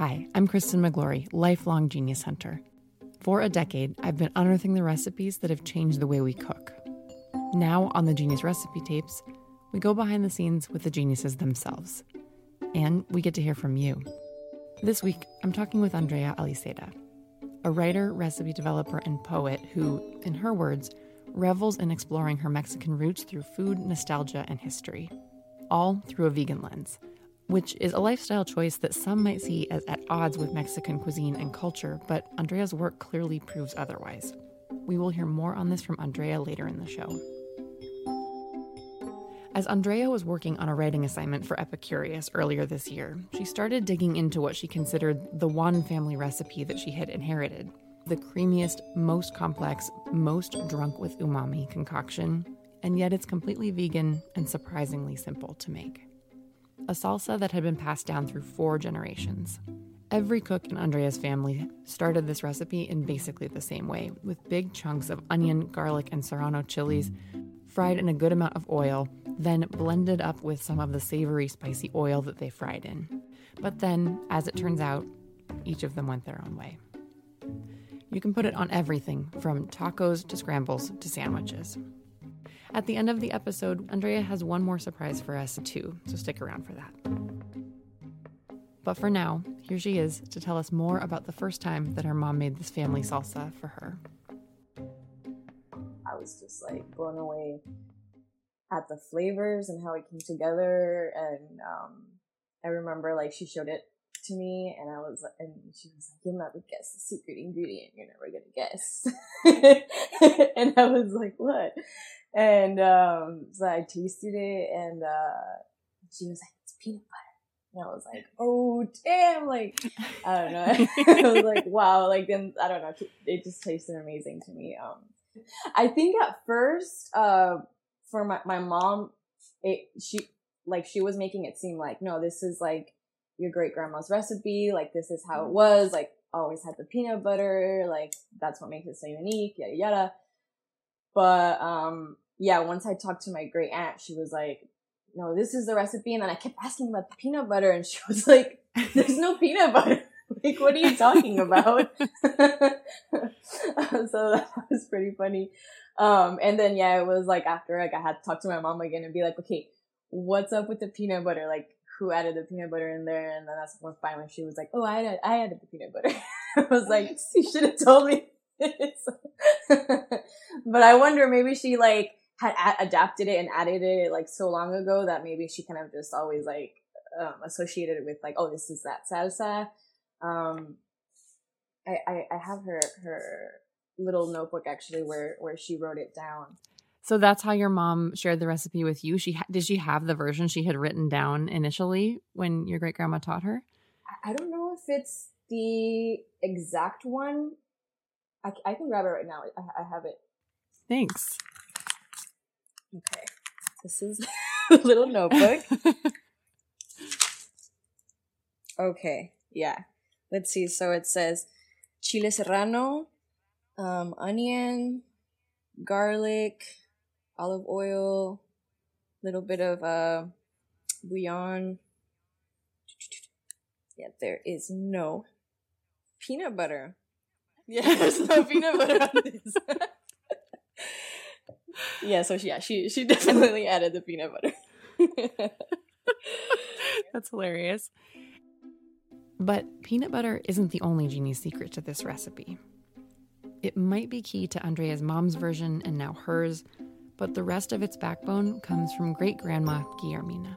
Hi, I'm Kristen Miglore, lifelong genius hunter. For a decade, I've been unearthing the recipes that have changed the way we cook. Now, on the Genius Recipe Tapes, we go behind the scenes with the geniuses themselves. And we get to hear from you. This week, I'm talking with Andrea Aliseda, a writer, recipe developer, and poet who, in her words, revels in exploring her Mexican roots through food, nostalgia, and history, all through a vegan lens which is a lifestyle choice that some might see as at odds with Mexican cuisine and culture, but Andrea's work clearly proves otherwise. We will hear more on this from Andrea later in the show. As Andrea was working on a writing assignment for Epicurious earlier this year, she started digging into what she considered the one family recipe that she had inherited the creamiest, most complex, most drunk with umami concoction, and yet it's completely vegan and surprisingly simple to make a salsa that had been passed down through four generations. Every cook in Andrea's family started this recipe in basically the same way, with big chunks of onion, garlic, and serrano chilies fried in a good amount of oil, then blended up with some of the savory, spicy oil that they fried in. But then, as it turns out, each of them went their own way. You can put it on everything from tacos to scrambles to sandwiches. At the end of the episode, Andrea has one more surprise for us, too, so stick around for that. But for now, here she is to tell us more about the first time that her mom made this family salsa for her. I was just like blown away at the flavors and how it came together. And um, I remember like she showed it to me and I was and she was like, You'll never guess the secret ingredient, you're never gonna guess. and I was like, What? And um, so I tasted it, and uh, she was like, "It's peanut butter." And I was like, "Oh damn!" Like I don't know. I was like, "Wow!" Like then I don't know. It just tasted amazing to me. Um, I think at first, uh, for my my mom, it she like she was making it seem like no, this is like your great grandma's recipe. Like this is how it was. Like always had the peanut butter. Like that's what makes it so unique. Yada yada. But um, yeah, once I talked to my great aunt, she was like, "No, this is the recipe." And then I kept asking about the peanut butter, and she was like, "There's no peanut butter." like, what are you talking about? so that was pretty funny. Um, and then yeah, it was like after like I had to talk to my mom again and be like, okay, what's up with the peanut butter? Like, who added the peanut butter in there? And then that's when finally she was like, oh, I added, I added the peanut butter. I was like, you should have told me but I wonder maybe she like had a- adapted it and added it like so long ago that maybe she kind of just always like um, associated it with like oh this is that salsa. Um, I, I I have her her little notebook actually where where she wrote it down. So that's how your mom shared the recipe with you. She ha- did she have the version she had written down initially when your great grandma taught her? I don't know if it's the exact one, I, I can grab it right now. I, I have it. Thanks. Okay. This is a little notebook. okay. Yeah. Let's see. So it says chile serrano, um, onion, garlic, olive oil, little bit of uh, bouillon. Yeah, there is no peanut butter. Yeah, there's no peanut butter on this. yeah, so she, yeah, she she definitely added the peanut butter. That's hilarious. But peanut butter isn't the only genie's secret to this recipe. It might be key to Andrea's mom's version and now hers, but the rest of its backbone comes from great grandma Guillermina.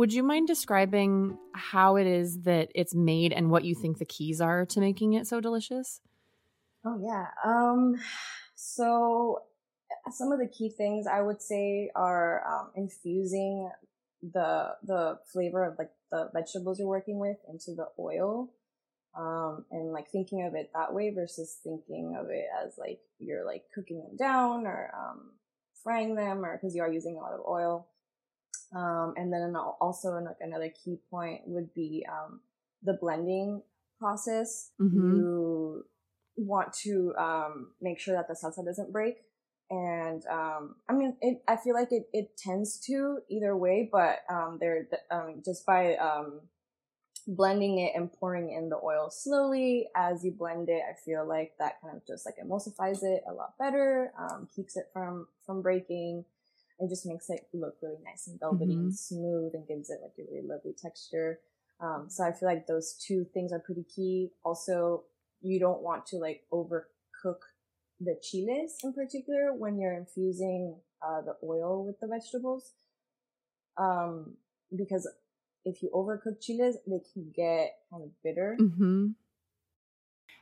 Would you mind describing how it is that it's made and what you think the keys are to making it so delicious? Oh yeah. Um so some of the key things I would say are um, infusing the the flavor of like the vegetables you're working with into the oil um, and like thinking of it that way versus thinking of it as like you're like cooking them down or um, frying them or because you are using a lot of oil um, and then also like another key point would be um, the blending process. Mm-hmm. You want to um, make sure that the salsa doesn't break. And um, I mean, it, I feel like it, it tends to either way, but um, they're um, just by blending it and pouring in the oil slowly as you blend it. I feel like that kind of just like emulsifies it a lot better, keeps it from from breaking it just makes it look really nice and velvety mm-hmm. and smooth and gives it like a really lovely texture. Um, so I feel like those two things are pretty key. Also, you don't want to like overcook the chiles in particular when you're infusing uh, the oil with the vegetables. Um, because if you overcook chiles, they can get kind of bitter. Mm-hmm.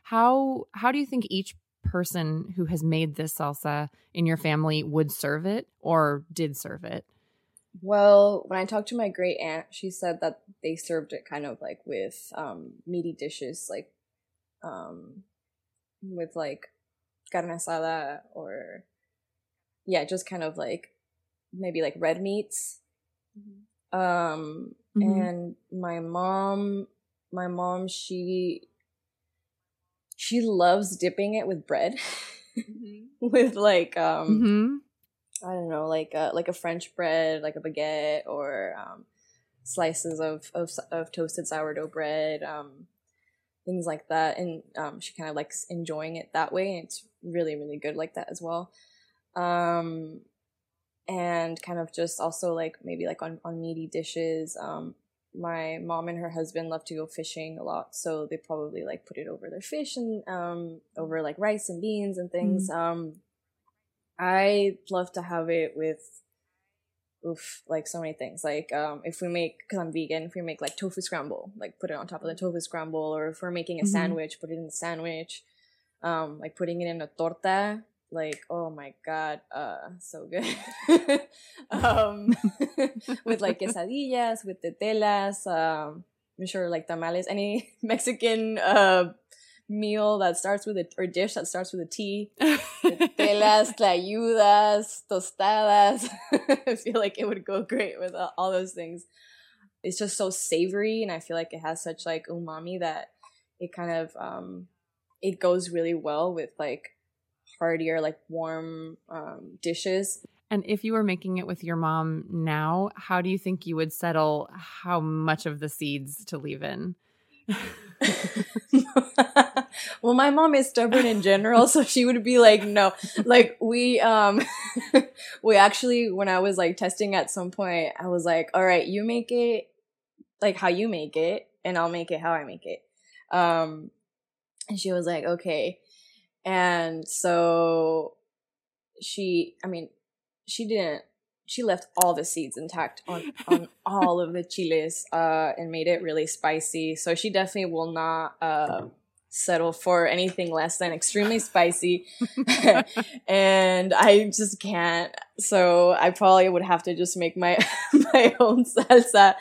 How how do you think each person who has made this salsa in your family would serve it or did serve it? Well, when I talked to my great aunt, she said that they served it kind of like with um, meaty dishes, like um, with like carne asada or yeah, just kind of like maybe like red meats. Mm-hmm. Um, mm-hmm. and my mom, my mom, she she loves dipping it with bread, mm-hmm. with like um, mm-hmm. I don't know, like a, like a French bread, like a baguette, or um, slices of, of of toasted sourdough bread, um, things like that. And um, she kind of likes enjoying it that way. And it's really really good like that as well. Um, and kind of just also like maybe like on on meaty dishes. My mom and her husband love to go fishing a lot, so they probably like put it over their fish and um over like rice and beans and things. Mm. Um I love to have it with oof, like so many things. Like um if we make cuz I'm vegan, if we make like tofu scramble, like put it on top of the tofu scramble or if we're making a mm-hmm. sandwich, put it in the sandwich. Um like putting it in a torta like oh my god uh so good um with like quesadillas with tetelas um i'm sure like tamales any mexican uh meal that starts with a or dish that starts with a T. Telas, tlayudas, tostadas. I feel like it would go great with all those things. It's just so savory, and I feel like it has such like umami that it kind of um it goes really well with like heartier, like warm um, dishes. And if you were making it with your mom now, how do you think you would settle how much of the seeds to leave in? well, my mom is stubborn in general, so she would be like, no. Like we um we actually when I was like testing at some point, I was like, all right, you make it like how you make it, and I'll make it how I make it. Um and she was like, okay. And so she, I mean, she didn't, she left all the seeds intact on, on all of the chiles, uh, and made it really spicy. So she definitely will not, uh, settle for anything less than extremely spicy. and I just can't. So I probably would have to just make my my own salsa.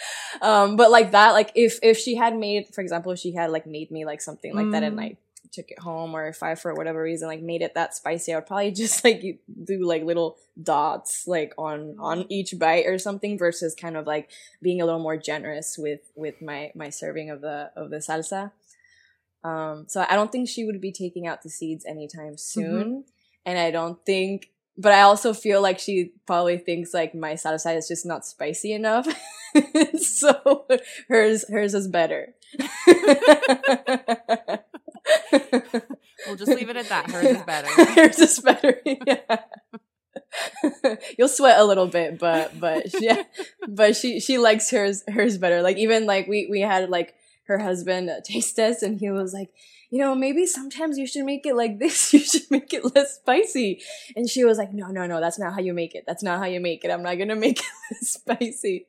um, but like that, like if if she had made, for example, if she had like made me like something like mm. that and I took it home, or if I for whatever reason like made it that spicy, I would probably just like do like little dots like on on each bite or something versus kind of like being a little more generous with with my my serving of the of the salsa. Um, so I don't think she would be taking out the seeds anytime soon. Mm-hmm. And I don't think, but I also feel like she probably thinks like my salsa is just not spicy enough. so hers, hers is better. we'll just leave it at that. Hers is better. hers is better. Yeah. You'll sweat a little bit, but but yeah, but she she likes hers hers better. Like even like we we had like her husband taste test and he was like, you know, maybe sometimes you should make it like this. You should make it less spicy. And she was like, no, no, no, that's not how you make it. That's not how you make it. I'm not going to make it less spicy.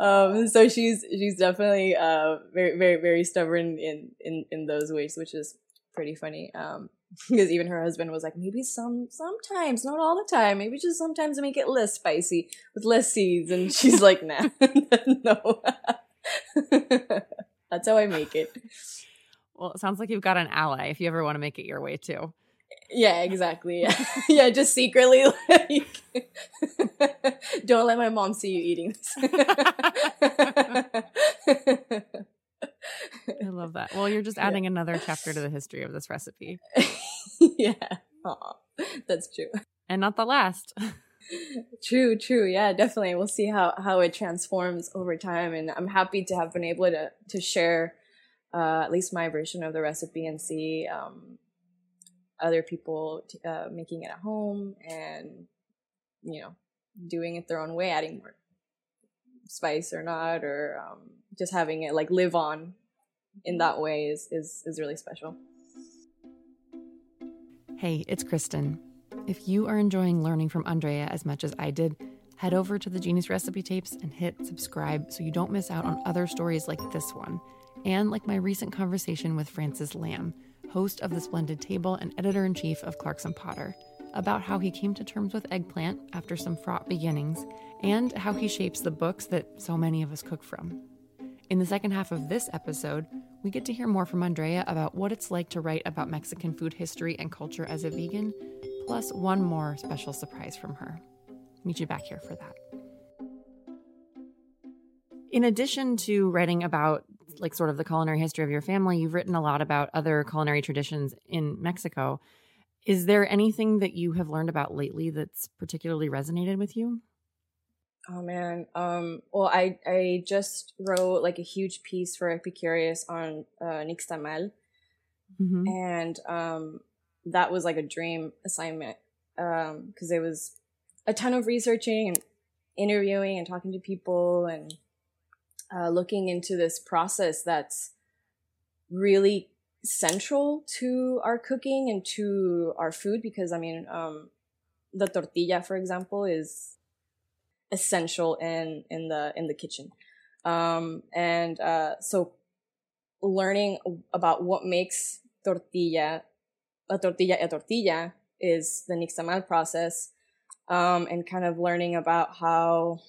Um, so she's, she's definitely, uh, very, very, very stubborn in, in, in those ways, which is pretty funny. Um, because even her husband was like, maybe some, sometimes, not all the time, maybe just sometimes make it less spicy with less seeds. And she's like, nah, no. That's how I make it. Well, it sounds like you've got an ally if you ever want to make it your way too. Yeah, exactly. Yeah, yeah just secretly like don't let my mom see you eating this. I love that. Well, you're just adding yeah. another chapter to the history of this recipe. yeah. Aww, that's true. And not the last. true, true. Yeah, definitely. We'll see how how it transforms over time and I'm happy to have been able to to share uh, at least my version of the recipe and see um, other people t- uh, making it at home and you know doing it their own way adding more spice or not or um, just having it like live on in that way is is, is really special. Hey it's kristen. If you are enjoying learning from andrea as much as i did head over to the genius recipe tapes and hit subscribe so you don't miss out on other stories like this one and like my recent conversation with Francis Lam, host of The Splendid Table and editor in chief of Clarkson Potter, about how he came to terms with eggplant after some fraught beginnings, and how he shapes the books that so many of us cook from. In the second half of this episode, we get to hear more from Andrea about what it's like to write about Mexican food history and culture as a vegan, plus one more special surprise from her. Meet you back here for that. In addition to writing about like sort of the culinary history of your family, you've written a lot about other culinary traditions in Mexico. Is there anything that you have learned about lately that's particularly resonated with you? Oh man. Um well I I just wrote like a huge piece for Epicurious on uh Nixtamal. Mm-hmm. And um that was like a dream assignment. Um because it was a ton of researching and interviewing and talking to people and uh, looking into this process that's really central to our cooking and to our food because I mean, um, the tortilla, for example, is essential in in the in the kitchen, um, and uh, so learning about what makes tortilla a tortilla a tortilla is the nixtamal process, um, and kind of learning about how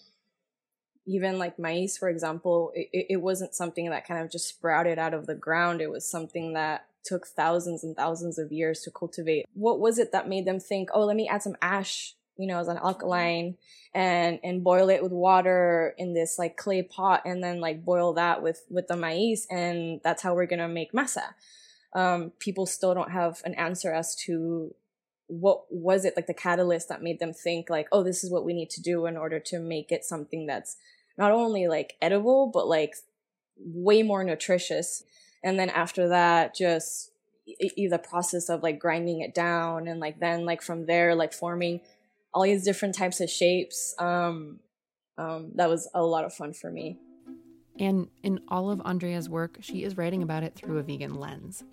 even like maize, for example, it, it wasn't something that kind of just sprouted out of the ground. It was something that took thousands and thousands of years to cultivate. What was it that made them think, oh, let me add some ash, you know, as an alkaline and, and boil it with water in this like clay pot and then like boil that with, with the maize. And that's how we're going to make masa. Um, people still don't have an answer as to what was it like the catalyst that made them think like oh this is what we need to do in order to make it something that's not only like edible but like way more nutritious. And then after that just e- the process of like grinding it down and like then like from there like forming all these different types of shapes um um that was a lot of fun for me. And in all of andrea's work she is writing about it through a vegan lens.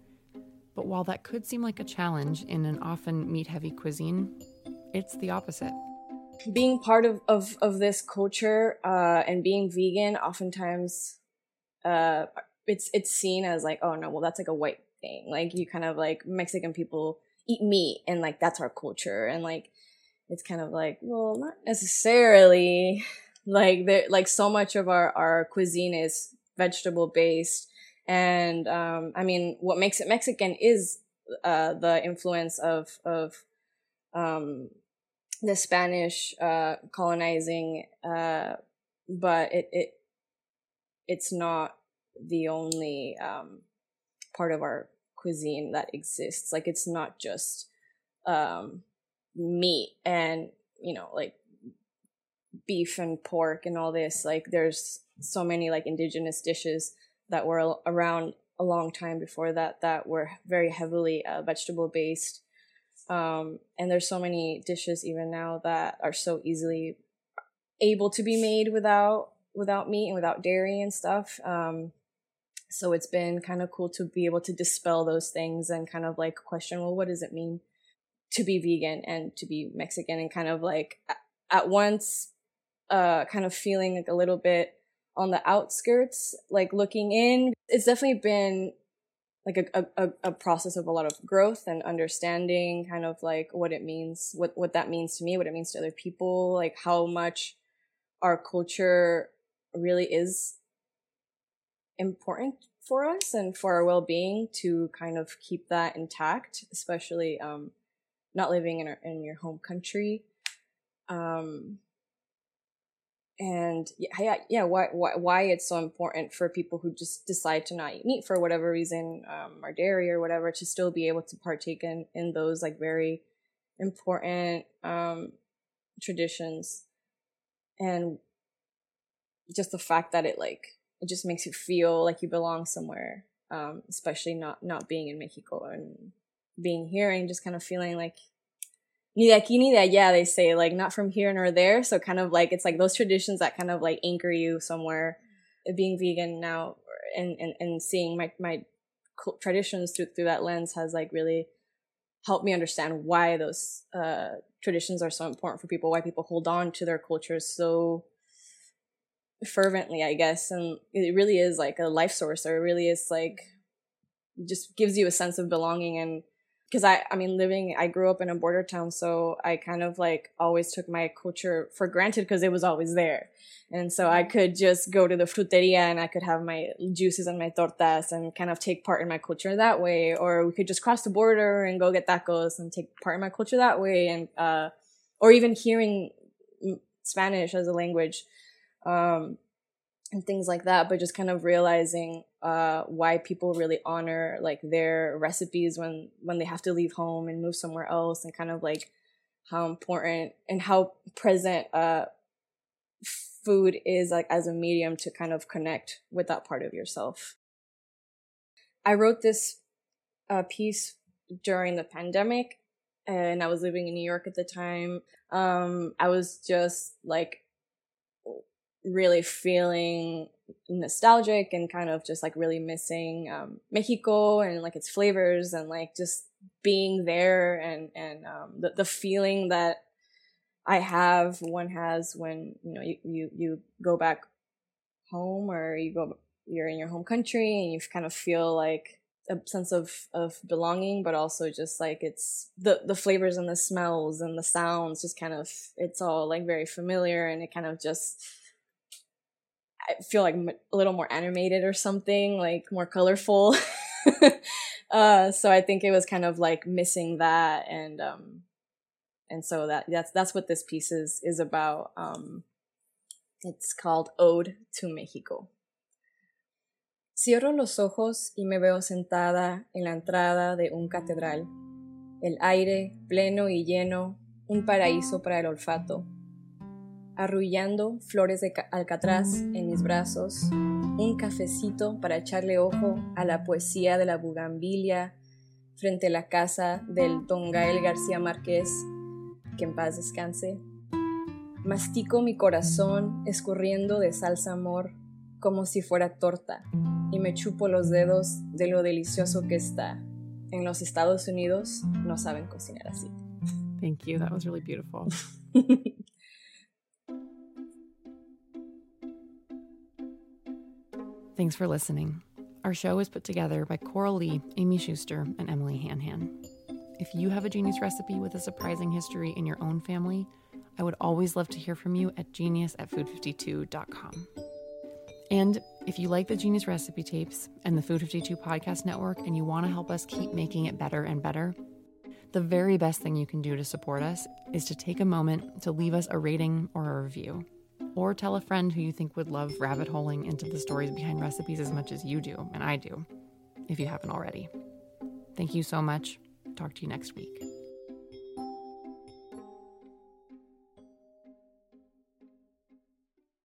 But while that could seem like a challenge in an often meat heavy cuisine, it's the opposite. Being part of, of, of this culture uh, and being vegan oftentimes uh, it's it's seen as like oh no well that's like a white thing. Like you kind of like mexican people eat meat and like that's our culture. And like it's kind of like well not necessarily. Like there like so much of our our cuisine is vegetable based. And um i mean what makes it mexican is uh the influence of of um the spanish uh colonizing uh but it it it's not the only um part of our cuisine that exists. Like it's not just um meat and you know like beef and pork and all this. Like there's so many like indigenous dishes that were around a long time before that that were very heavily uh, vegetable based um, and there's so many dishes even now that are so easily able to be made without without meat and without dairy and stuff. Um, so it's been kind of cool to be able to dispel those things and kind of like question well what does it mean to be vegan and to be mexican? And kind of like at once uh kind of feeling like a little bit on the outskirts like looking in. It's definitely been like a, a, a process of a lot of growth and understanding kind of like what it means what what that means to me what it means to other people like how much our culture really is important for us and for our well-being to kind of keep that intact especially um, not living in, our, in your home country. Um, and yeah, yeah, why, why, why it's so important for people who just decide to not eat meat for whatever reason, um, or dairy or whatever, to still be able to partake in, in those like very important, um, traditions. And just the fact that it like, it just makes you feel like you belong somewhere, um, especially not, not being in Mexico and being here and just kind of feeling like ni de aquí ni de allá, they say, like not from here nor there. So kind of like it's like those traditions that kind of like anchor you somewhere. Being vegan now and and, and seeing my my traditions through through that lens has like really helped me understand why those uh, traditions are so important for people, why people hold on to their cultures so fervently, I guess. And it really is like a life source, or it really is like just gives you a sense of belonging and because I, I mean, living, I grew up in a border town, so I kind of like always took my culture for granted because it was always there. And so I could just go to the fruteria and I could have my juices and my tortas and kind of take part in my culture that way. Or we could just cross the border and go get tacos and take part in my culture that way. And, uh, or even hearing Spanish as a language. Um, and things like that but just kind of realizing uh, why people really honor like their recipes when when they have to leave home and move somewhere else and kind of like how important and how present uh, food is like as a medium to kind of connect with that part of yourself. I wrote this uh, piece during the pandemic and i was living in new york at the time. Um, i was just like really feeling nostalgic and kind of just like really missing um, Mexico and like its flavors and like just being there and and um, the the feeling that I have one has when you know you you you go back home or you go you're in your home country and you kind of feel like a sense of of belonging but also just like it's the the flavors and the smells and the sounds just kind of it's all like very familiar and it kind of just I feel like a little more animated or something, like more colorful. uh, so I think it was kind of like missing that, and um, and so that that's that's what this piece is is about. Um, it's called Ode to Mexico. Cierro los ojos y me veo sentada en la entrada de un catedral. El aire pleno y lleno, un paraíso para el olfato arrullando flores de alcatraz en mis brazos, un cafecito para echarle ojo a la poesía de la bugambilia frente a la casa del don Gael García Márquez, que en paz descanse. Mastico mi corazón escurriendo de salsa amor como si fuera torta y me chupo los dedos de lo delicioso que está. En los Estados Unidos no saben cocinar así. Thank you. That was really beautiful. Thanks for listening. Our show is put together by Coral Lee, Amy Schuster, and Emily Hanhan. If you have a genius recipe with a surprising history in your own family, I would always love to hear from you at genius at food52.com. And if you like the Genius Recipe Tapes and the Food 52 Podcast Network and you want to help us keep making it better and better, the very best thing you can do to support us is to take a moment to leave us a rating or a review. Or tell a friend who you think would love rabbit holing into the stories behind recipes as much as you do, and I do, if you haven't already. Thank you so much. Talk to you next week.